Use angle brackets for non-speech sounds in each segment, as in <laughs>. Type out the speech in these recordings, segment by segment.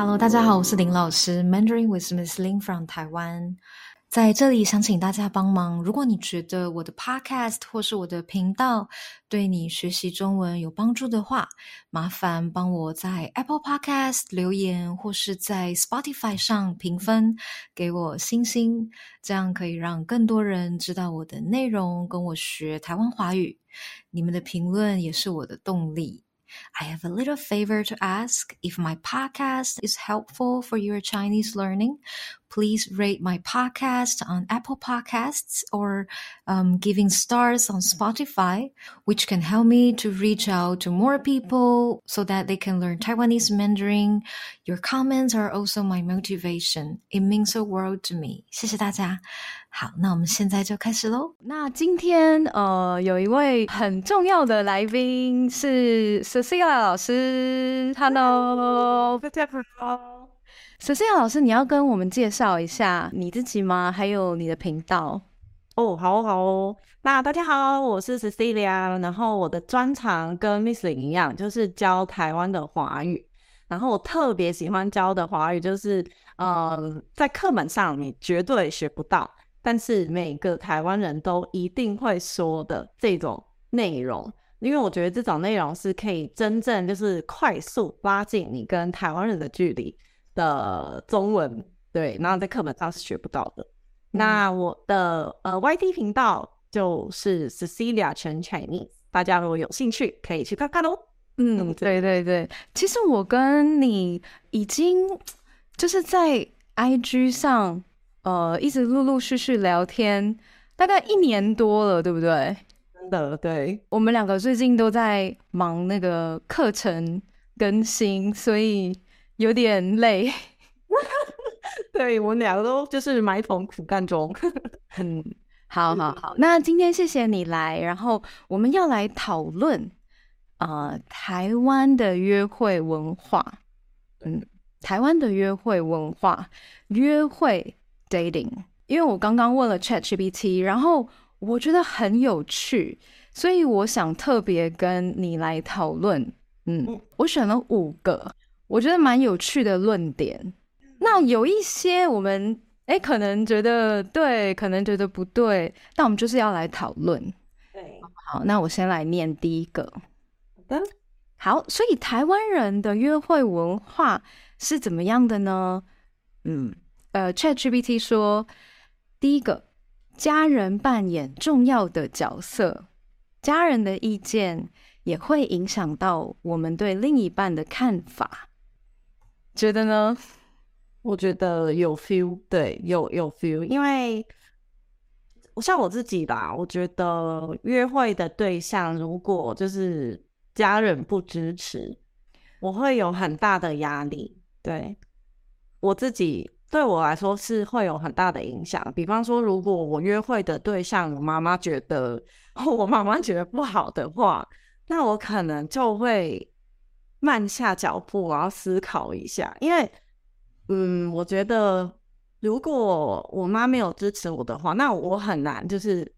Hello，大家好，我是林老师，Mandarin with Miss Lin from 台湾。在这里想请大家帮忙，如果你觉得我的 Podcast 或是我的频道对你学习中文有帮助的话，麻烦帮我在 Apple Podcast 留言，或是在 Spotify 上评分，给我星星，这样可以让更多人知道我的内容，跟我学台湾华语。你们的评论也是我的动力。I have a little favor to ask. If my podcast is helpful for your Chinese learning, please rate my podcast on Apple Podcasts or um, giving stars on Spotify, which can help me to reach out to more people so that they can learn Taiwanese Mandarin. Your comments are also my motivation. It means a world to me. 谢谢大家。 好，那我们现在就开始喽。那今天呃，有一位很重要的来宾是 Cecilia 老师。Hello，大家好。Cecilia 老师，你要跟我们介绍一下你自己吗？还有你的频道？哦，好好哦。那大家好，我是 Cecilia，然后我的专长跟 Miss 林一样，就是教台湾的华语。然后我特别喜欢教的华语，就是呃，在课本上你绝对学不到。但是每个台湾人都一定会说的这种内容，因为我觉得这种内容是可以真正就是快速拉近你跟台湾人的距离的中文，对，然后在课本上是学不到的。那我的呃 YT 频道就是 Cecilia Chen Chinese，大家如果有兴趣可以去看看哦。嗯，对对对，其实我跟你已经就是在 IG 上。呃，一直陆陆续续聊天，大概一年多了，对不对？真的，对。我们两个最近都在忙那个课程更新，所以有点累。<laughs> 对我们两个都就是埋头苦干中。嗯，<laughs> 好好好。那今天谢谢你来，然后我们要来讨论啊，台湾的约会文化。嗯，台湾的约会文化，约会。dating，因为我刚刚问了 Chat GPT，然后我觉得很有趣，所以我想特别跟你来讨论。嗯，我选了五个我觉得蛮有趣的论点。那有一些我们哎可能觉得对，可能觉得不对，但我们就是要来讨论。对，好，那我先来念第一个。好的，好，所以台湾人的约会文化是怎么样的呢？嗯。呃，ChatGPT 说，第一个，家人扮演重要的角色，家人的意见也会影响到我们对另一半的看法，觉得呢？我觉得有 feel，对，有有 feel，因为我像我自己吧，我觉得约会的对象如果就是家人不支持，我会有很大的压力，对我自己。对我来说是会有很大的影响。比方说，如果我约会的对象，我妈妈觉得我妈妈觉得不好的话，那我可能就会慢下脚步，然后思考一下。因为，嗯，我觉得如果我妈没有支持我的话，那我很难就是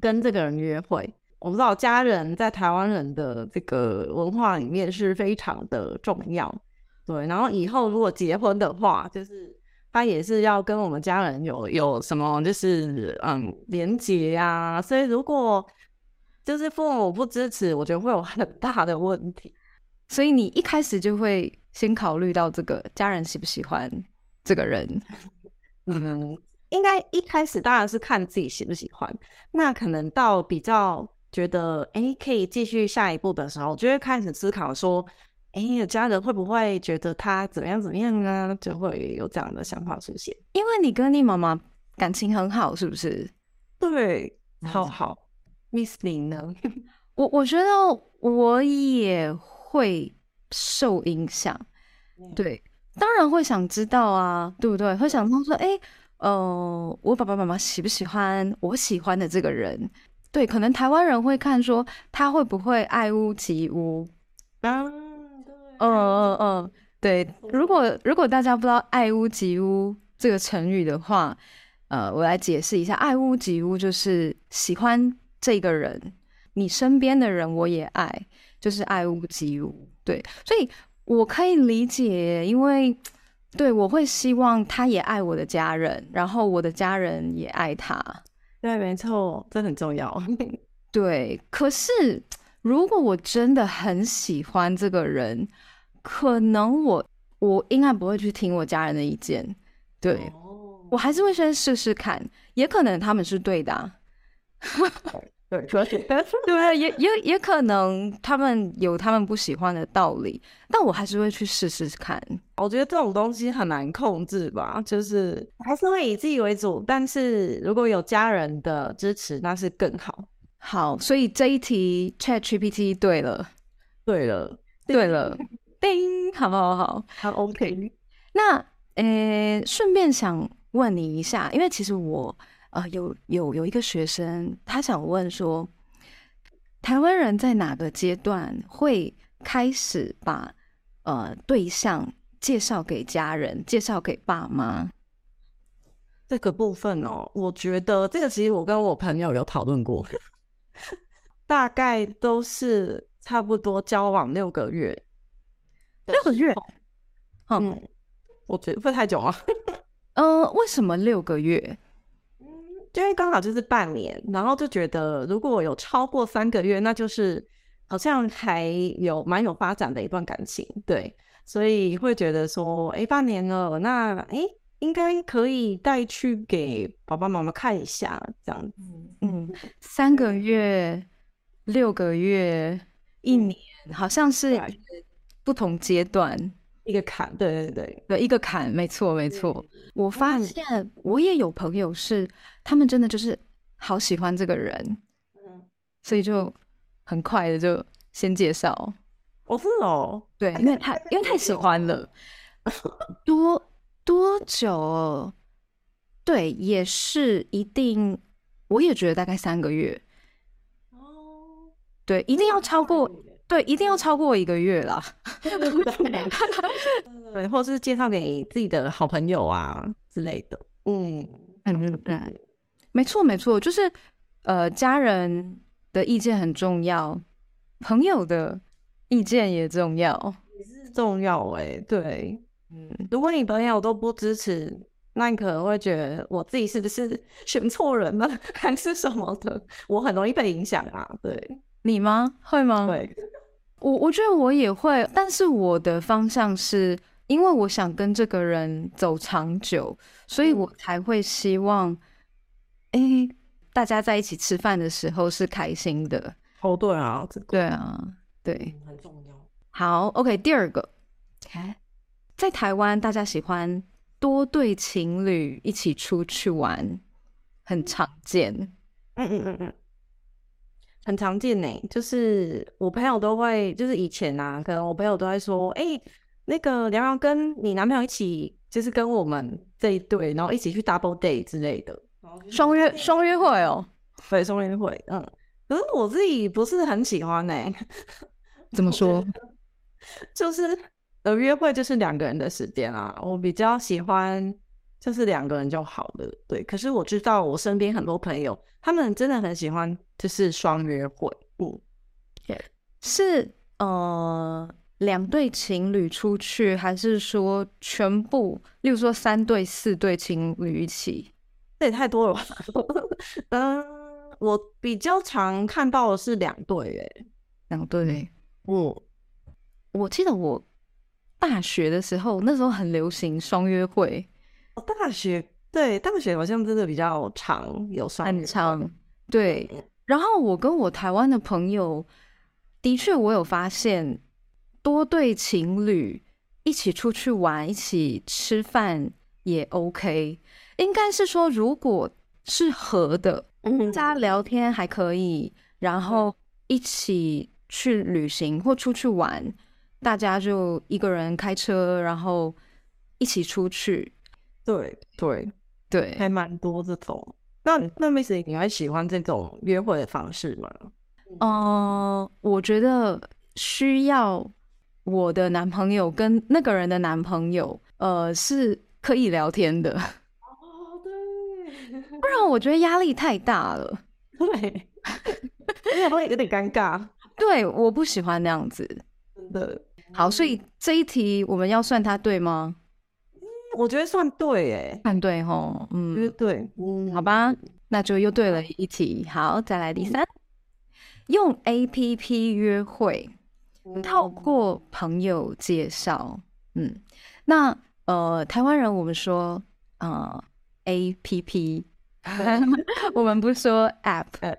跟这个人约会。我不知道家人在台湾人的这个文化里面是非常的重要。对，然后以后如果结婚的话，就是他也是要跟我们家人有有什么，就是嗯连结呀。所以如果就是父母不支持，我觉得会有很大的问题。所以你一开始就会先考虑到这个家人喜不喜欢这个人。<laughs> 嗯，应该一开始当然是看自己喜不喜欢。那可能到比较觉得哎可以继续下一步的时候，就会开始思考说。哎，家人会不会觉得他怎么样怎么样啊？就会有这样的想法出现。因为你跟你妈妈感情很好，是不是？对，好好。Miss 林呢？<laughs> 我我觉得我也会受影响。对，当然会想知道啊，对不对？会想说，哎，呃，我爸爸妈妈喜不喜欢我喜欢的这个人？对，可能台湾人会看说他会不会爱屋及乌。嗯嗯嗯，对。如果如果大家不知道“爱屋及乌”这个成语的话，呃，我来解释一下，“爱屋及乌”就是喜欢这个人，你身边的人我也爱，就是爱屋及乌。对，所以我可以理解，因为对我会希望他也爱我的家人，然后我的家人也爱他。对，没错，这很重要。对，可是如果我真的很喜欢这个人，可能我我应该不会去听我家人的意见。对，我还是会先试试看，也可能他们是对的啊。<laughs> 对，可以，对啊，也也也可能他们有他们不喜欢的道理，但我还是会去试试看。我觉得这种东西很难控制吧，就是还是会以自己为主，但是如果有家人的支持，那是更好。好，所以这一题 Chat GPT 对了，对了，对了，叮，好好好，好 OK。那呃，顺便想问你一下，因为其实我。呃，有有有一个学生，他想问说，台湾人在哪个阶段会开始把呃对象介绍给家人，介绍给爸妈？这个部分哦，我觉得这个其实我跟我朋友有讨论过，<laughs> 大概都是差不多交往六个月，六个月，嗯，我觉得不太久啊？呃，<laughs> 为什么六个月？因为刚好就是半年，然后就觉得如果有超过三个月，那就是好像还有蛮有发展的一段感情，对，所以会觉得说，哎，半年了，那哎，应该可以带去给爸爸妈妈看一下，这样子。嗯，三个月、六个月、一年，好像是不同阶段。一个坎，对对对对，一个坎，没错没错。我发现我也有朋友是，他们真的就是好喜欢这个人，嗯，所以就很快的就先介绍。哦，是哦，对，因为太因为太喜欢了。多多久？对，也是一定，我也觉得大概三个月。哦，对，一定要超过。对，一定要超过一个月啦。<laughs> <laughs> 对，或者是介绍给自己的好朋友啊之类的。嗯嗯对，没错没错，就是呃，家人的意见很重要，朋友的意见也重要，也是重要哎。对，嗯，如果你朋友都不支持，那你可能会觉得我自己是不是选错人了，<laughs> 还是什么的？我很容易被影响啊。对，你吗？会吗？对。我我觉得我也会，但是我的方向是因为我想跟这个人走长久，所以我才会希望，哎，大家在一起吃饭的时候是开心的。哦，对啊，对啊，对，很重要。好，OK，第二个，在台湾大家喜欢多对情侣一起出去玩，很常见。嗯嗯嗯嗯。很常见呢，就是我朋友都会，就是以前啊，可能我朋友都会说，哎，那个梁瑶跟你男朋友一起，就是跟我们这一对，然后一起去 double day 之类的，双约双约会哦，对，双约会，嗯，可是我自己不是很喜欢呢，<laughs> 怎么说？就是呃，约会就是两个人的时间啊，我比较喜欢。就是两个人就好了，对。可是我知道我身边很多朋友，他们真的很喜欢就是双约会，嗯，是呃两对情侣出去，还是说全部，例如说三对、四对情侣一起？这也太多了吧？<laughs> 嗯，我比较常看到的是两对，哎，两对。我我记得我大学的时候，那时候很流行双约会。大学对大学好像真的比较长，有算很长。对，然后我跟我台湾的朋友，的确我有发现，多对情侣一起出去玩，一起吃饭也 OK。应该是说，如果是合的，大家聊天还可以，然后一起去旅行或出去玩，大家就一个人开车，然后一起出去。对对对，还蛮多这种。那那 Miss，你还喜欢这种约会的方式吗？嗯，我觉得需要我的男朋友跟那个人的男朋友，呃，是可以聊天的。哦，对，<laughs> 不然我觉得压力太大了。<laughs> 对，而且会有点尴尬。<laughs> 对，我不喜欢那样子。真的。好，所以这一题我们要算他对吗？我觉得算对诶，算对吼，嗯，对，嗯，好吧，那就又对了一题。好，再来第三，用 A P P 约会，透过朋友介绍，嗯，那呃，台湾人我们说呃 A P P，<laughs> <laughs> 我们不说 App，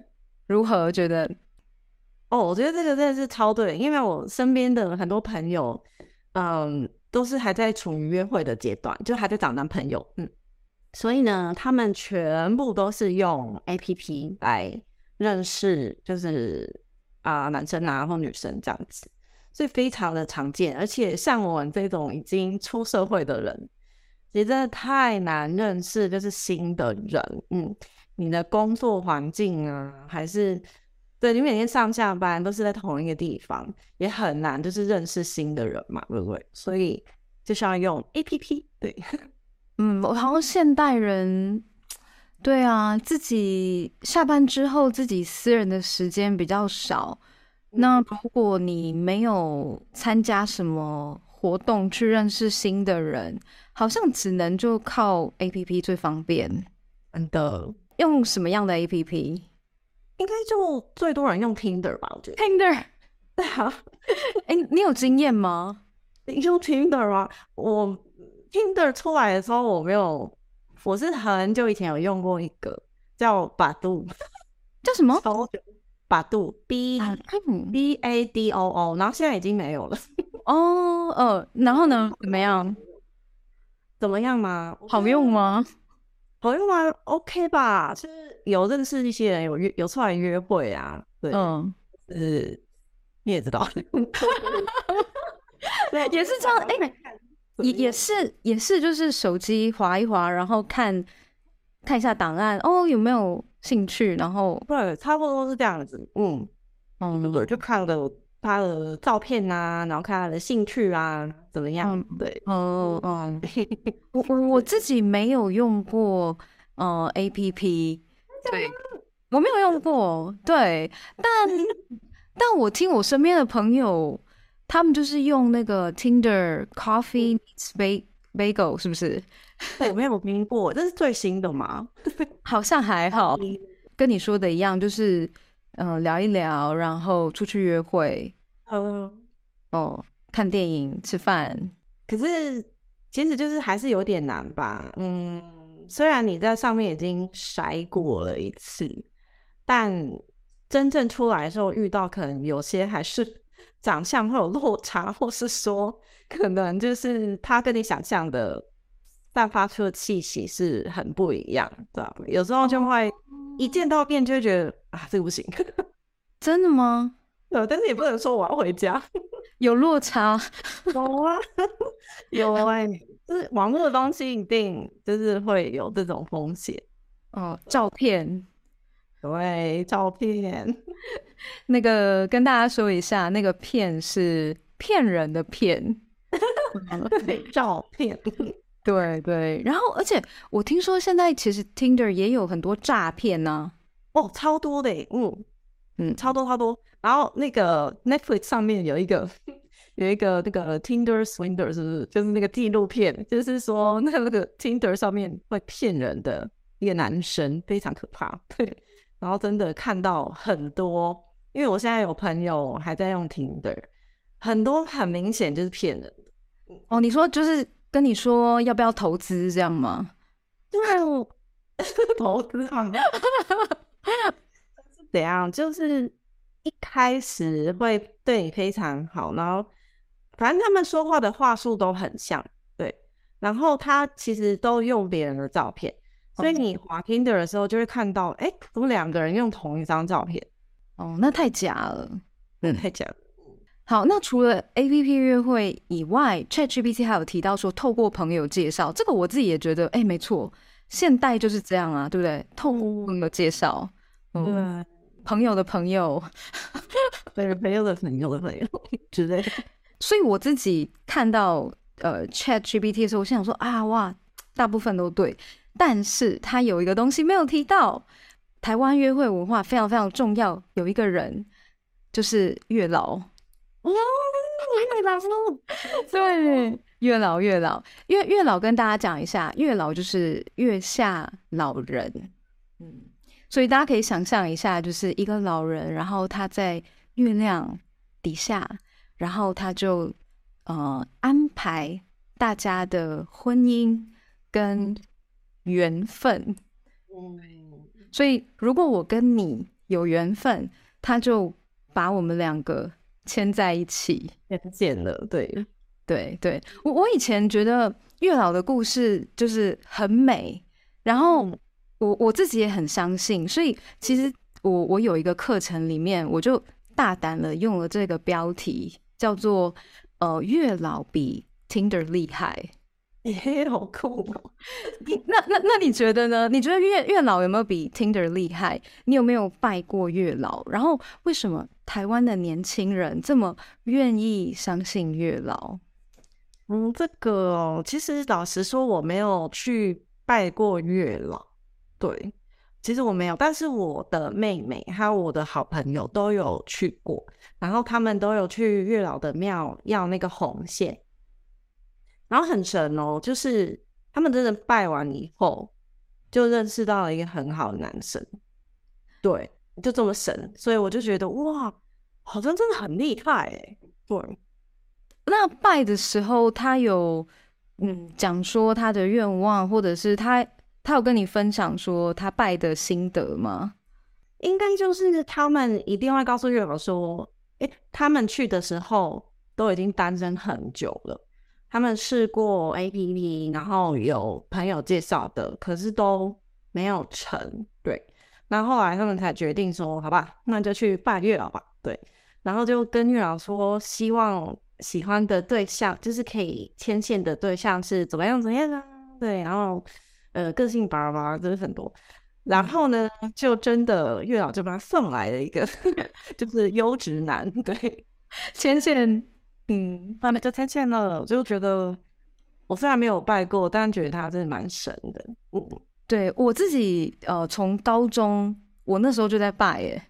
如何觉得？哦，我觉得这个真的是超对，因为我身边的很多朋友，嗯。都是还在处于约会的阶段，就还在找男朋友，嗯，所以呢，他们全部都是用 A P P 来认识，就是啊男生啊或女生这样子，所以非常的常见。而且像我们这种已经出社会的人，其实真的太难认识，就是新的人，嗯，你的工作环境啊，还是对你每天上下班都是在同一个地方，也很难就是认识新的人嘛，对不对？所以就是要用 A P P，对，<laughs> 嗯，我好像现代人，对啊，自己下班之后自己私人的时间比较少。那如果你没有参加什么活动去认识新的人，好像只能就靠 A P P 最方便。真的，用什么样的 A P P？应该就最多人用 Tinder 吧？我觉得 Tinder，对啊，哎，你有经验吗？<laughs> 用 Tinder 吗？我 Tinder 出来的时候我没有，我是很久以前有用过一个叫百度，叫什么？百度 B B A D O O，然后现在已经没有了。<laughs> 哦哦，然后呢？怎么样？怎么样吗？好用吗？好用吗？OK 吧，就是有认识一些人，有约有出来约会啊。对，嗯，呃你也知道。<laughs> 对，也是这样。哎，<laughs> 也也是也是，就是手机划一划，然后看看一下档案，哦，有没有兴趣？然后对，差不多是这样子。嗯嗯，就看了他的照片啊，然后看他的兴趣啊，怎么样？对，哦哦，我我我自己没有用过呃 A P P，对，我没有用过，对，但 <laughs> 但我听我身边的朋友。他们就是用那个 Tinder Coffee Bagel，是不是？我没有听过，这是最新的吗？<laughs> 好像还好，跟你说的一样，就是嗯聊一聊，然后出去约会，嗯哦，看电影、吃饭。可是其实就是还是有点难吧？嗯，虽然你在上面已经筛过了一次，但真正出来的时候遇到，可能有些还是。长相会有落差，或是说，可能就是他跟你想象的散发出的气息是很不一样，对吧？有时候就会一见到面就会觉得啊，这个不行，<laughs> 真的吗？呃，但是也不能说我要回家，<laughs> 有落差，有啊，<laughs> 有啊，就是网络的东西一定就是会有这种风险。哦，照片。对，照片，那个跟大家说一下，那个骗是骗人的骗，照片，对对。然后，而且我听说现在其实 Tinder 也有很多诈骗呢，哦，超多的，嗯嗯，超多超多。然后那个 Netflix 上面有一个 <laughs> 有一个那个 Tinder Swindler，是不是？就是那个纪录片，就是说那那个 Tinder 上面会骗人的一个男生，非常可怕，对。然后真的看到很多，因为我现在有朋友还在用 Tinder，很多很明显就是骗人的。哦，你说就是跟你说要不要投资这样吗？<laughs> 对，<laughs> 投资好像 <laughs> 怎样？就是一开始会对你非常好，然后反正他们说话的话术都很像，对。然后他其实都用别人的照片。所以你滑 Tinder 的时候，就会看到，哎，怎么两个人用同一张照片？哦，那太假了，嗯，太假了。好，那除了 A P P 约会以外，Chat G P T 还有提到说，透过朋友介绍，这个我自己也觉得，哎，没错，现代就是这样啊，对不对？透过朋友介绍，嗯，朋友的朋友，<laughs> 对，朋友的朋友的朋友 <laughs> 之类。所以我自己看到呃 Chat G P T 的时候，我心想说，啊，哇，大部分都对。但是他有一个东西没有提到，台湾约会文化非常非常重要。有一个人就是月老，<laughs> 对，月老月老，月月老跟大家讲一下，月老就是月下老人，嗯，所以大家可以想象一下，就是一个老人，然后他在月亮底下，然后他就呃安排大家的婚姻跟缘分，嗯，所以如果我跟你有缘分，他就把我们两个牵在一起。也见了，对，对对，我我以前觉得月老的故事就是很美，然后我我自己也很相信，所以其实我我有一个课程里面，我就大胆的用了这个标题，叫做呃月老比 Tinder 厉害。耶，好酷哦！<laughs> 那那那你觉得呢？你觉得月月老有没有比 Tinder 厉害？你有没有拜过月老？然后为什么台湾的年轻人这么愿意相信月老？嗯，这个哦，其实老实说，我没有去拜过月老。对，其实我没有，但是我的妹妹还有我的好朋友都有去过，然后他们都有去月老的庙要那个红线。然后很神哦，就是他们真的拜完以后，就认识到了一个很好的男生，对，就这么神，所以我就觉得哇，好像真的很厉害哎。对，那拜的时候，他有嗯讲说他的愿望，或者是他他有跟你分享说他拜的心得吗？应该就是他们一定会告诉月老说，哎，他们去的时候都已经单身很久了。他们试过 A P P，然后有朋友介绍的，可是都没有成。对，然后后来他们才决定说，好吧，那就去拜月老吧。对，然后就跟月老说，希望喜欢的对象就是可以牵线的对象是怎么样怎样啊？对，然后呃，个性巴拉巴拉，真的很多。然后呢，就真的月老就把他送来了一个，<laughs> 就是优质男，对，牵线。嗯，那就牵线了，我就觉得我虽然没有拜过，但觉得他真的蛮神的。嗯，对我自己，呃，从高中我那时候就在拜，<laughs> 耶。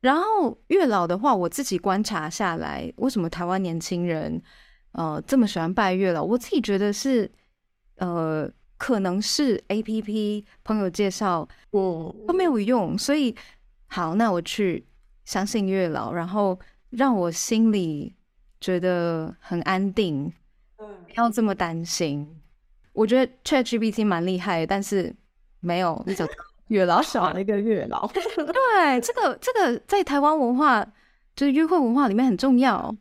然后月老的话，我自己观察下来，为什么台湾年轻人呃这么喜欢拜月老？我自己觉得是，呃，可能是 A P P 朋友介绍，我都没有用，所以好，那我去相信月老，然后。让我心里觉得很安定，不要这么担心。我觉得 ChatGPT 蛮厉害，但是没有 <laughs> 那种月老少了一个月老。<laughs> 对，这个这个在台湾文化就是约会文化里面很重要。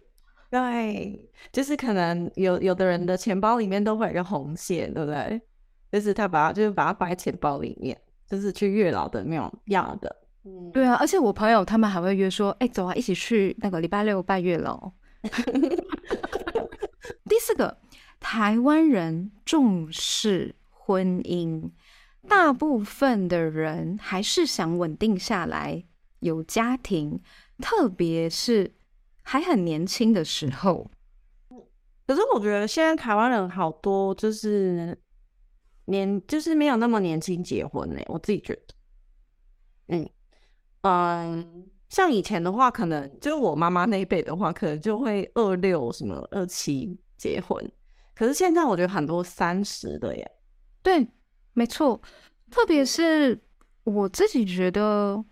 对，就是可能有有的人的钱包里面都会有一个红线，对不对？就是他把就是把它摆钱包里面，就是去月老的庙要的。对啊，而且我朋友他们还会约说，哎，走啊，一起去那个礼拜六拜月老。<laughs> 第四个，台湾人重视婚姻，大部分的人还是想稳定下来有家庭，特别是还很年轻的时候。可是我觉得现在台湾人好多就是年就是没有那么年轻结婚呢，我自己觉得，嗯。嗯，像以前的话，可能就是我妈妈那一辈的话，可能就会二六什么二七结婚。可是现在我觉得很多三十的耶。对，没错。特别是我自己觉得，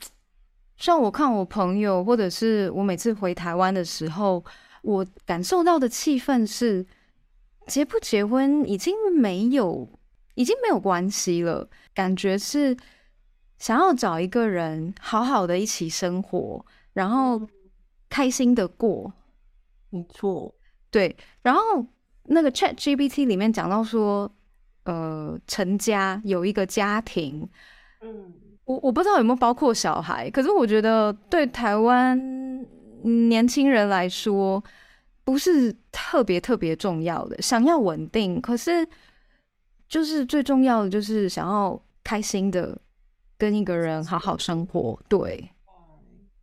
像我看我朋友，或者是我每次回台湾的时候，我感受到的气氛是，结不结婚已经没有，已经没有关系了，感觉是。想要找一个人好好的一起生活，然后开心的过，没错，对。然后那个 Chat GPT 里面讲到说，呃，成家有一个家庭，嗯，我我不知道有没有包括小孩，可是我觉得对台湾年轻人来说，不是特别特别重要的。想要稳定，可是就是最重要的就是想要开心的。跟一个人好好生活，对，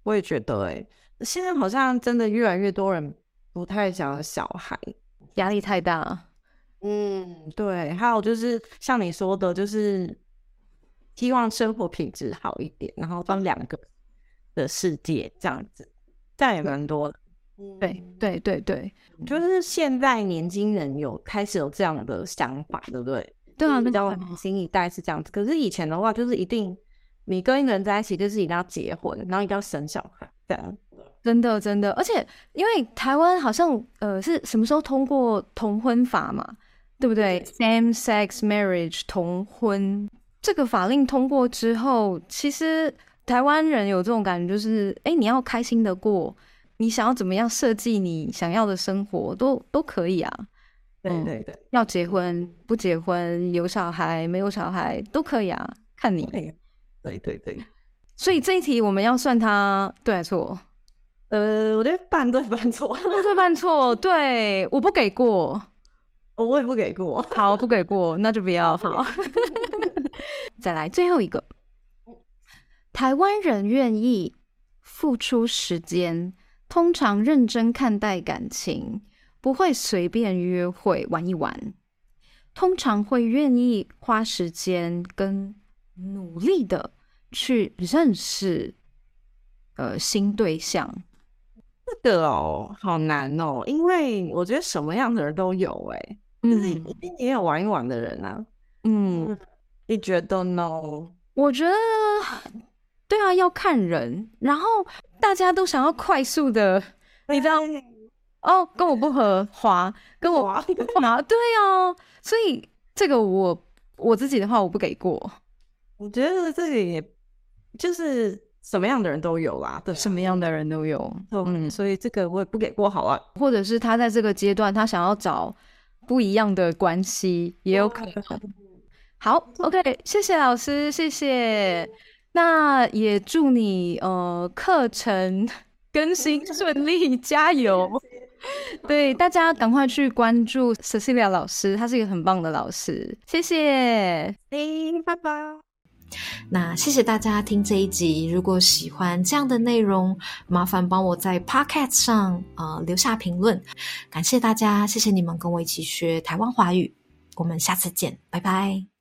我也觉得，哎，现在好像真的越来越多人不太想要小孩，压力太大。嗯，对，还有就是像你说的，就是希望生活品质好一点，然后放两个的世界这样子，这样也蛮多的。对对对对，就是现在年轻人有开始有这样的想法，对不对？对啊，比较那新一代是这样子。可是以前的话，就是一定你跟一个人在一起，就是一定要结婚，然后一定要生小孩，这样。真的真的，而且因为台湾好像呃是什么时候通过同婚法嘛，对不对？Same sex marriage 同婚这个法令通过之后，其实台湾人有这种感觉，就是哎，你要开心的过，你想要怎么样设计你想要的生活，都都可以啊。对对对，要结婚不结婚，有小孩没有小孩都可以啊，看你。对对对，所以这一题我们要算他对还是错？呃，我觉得半对半错，<laughs> 半对半错，对，我不给过，我也不给过，<laughs> 好，不给过，那就不要好。<laughs> 再来最后一个，台湾人愿意付出时间，通常认真看待感情，不会随便约会玩一玩，通常会愿意花时间跟努力的去认识呃新对象。这个哦，好难哦，因为我觉得什么样的人都有，哎，就是一定也有玩一玩的人啊。嗯，你觉得呢？我觉得，对啊，要看人。然后大家都想要快速的，你知道？哦，跟我不合，滑，跟我滑，对啊。所以这个我我自己的话，我不给过。我觉得这个也就是。什么样的人都有啦，对，什么样的人都有，嗯，所以这个我也不给过好啊。或者是他在这个阶段，他想要找不一样的关系，也有可能。好，OK，谢谢老师，谢谢。那也祝你呃课程更新顺利，加油。<laughs> <laughs> 对，大家赶快去关注 Cecilia 老师，她是一个很棒的老师。谢谢，哎，拜拜。那谢谢大家听这一集，如果喜欢这样的内容，麻烦帮我在 Podcast 上啊留下评论，感谢大家，谢谢你们跟我一起学台湾华语，我们下次见，拜拜。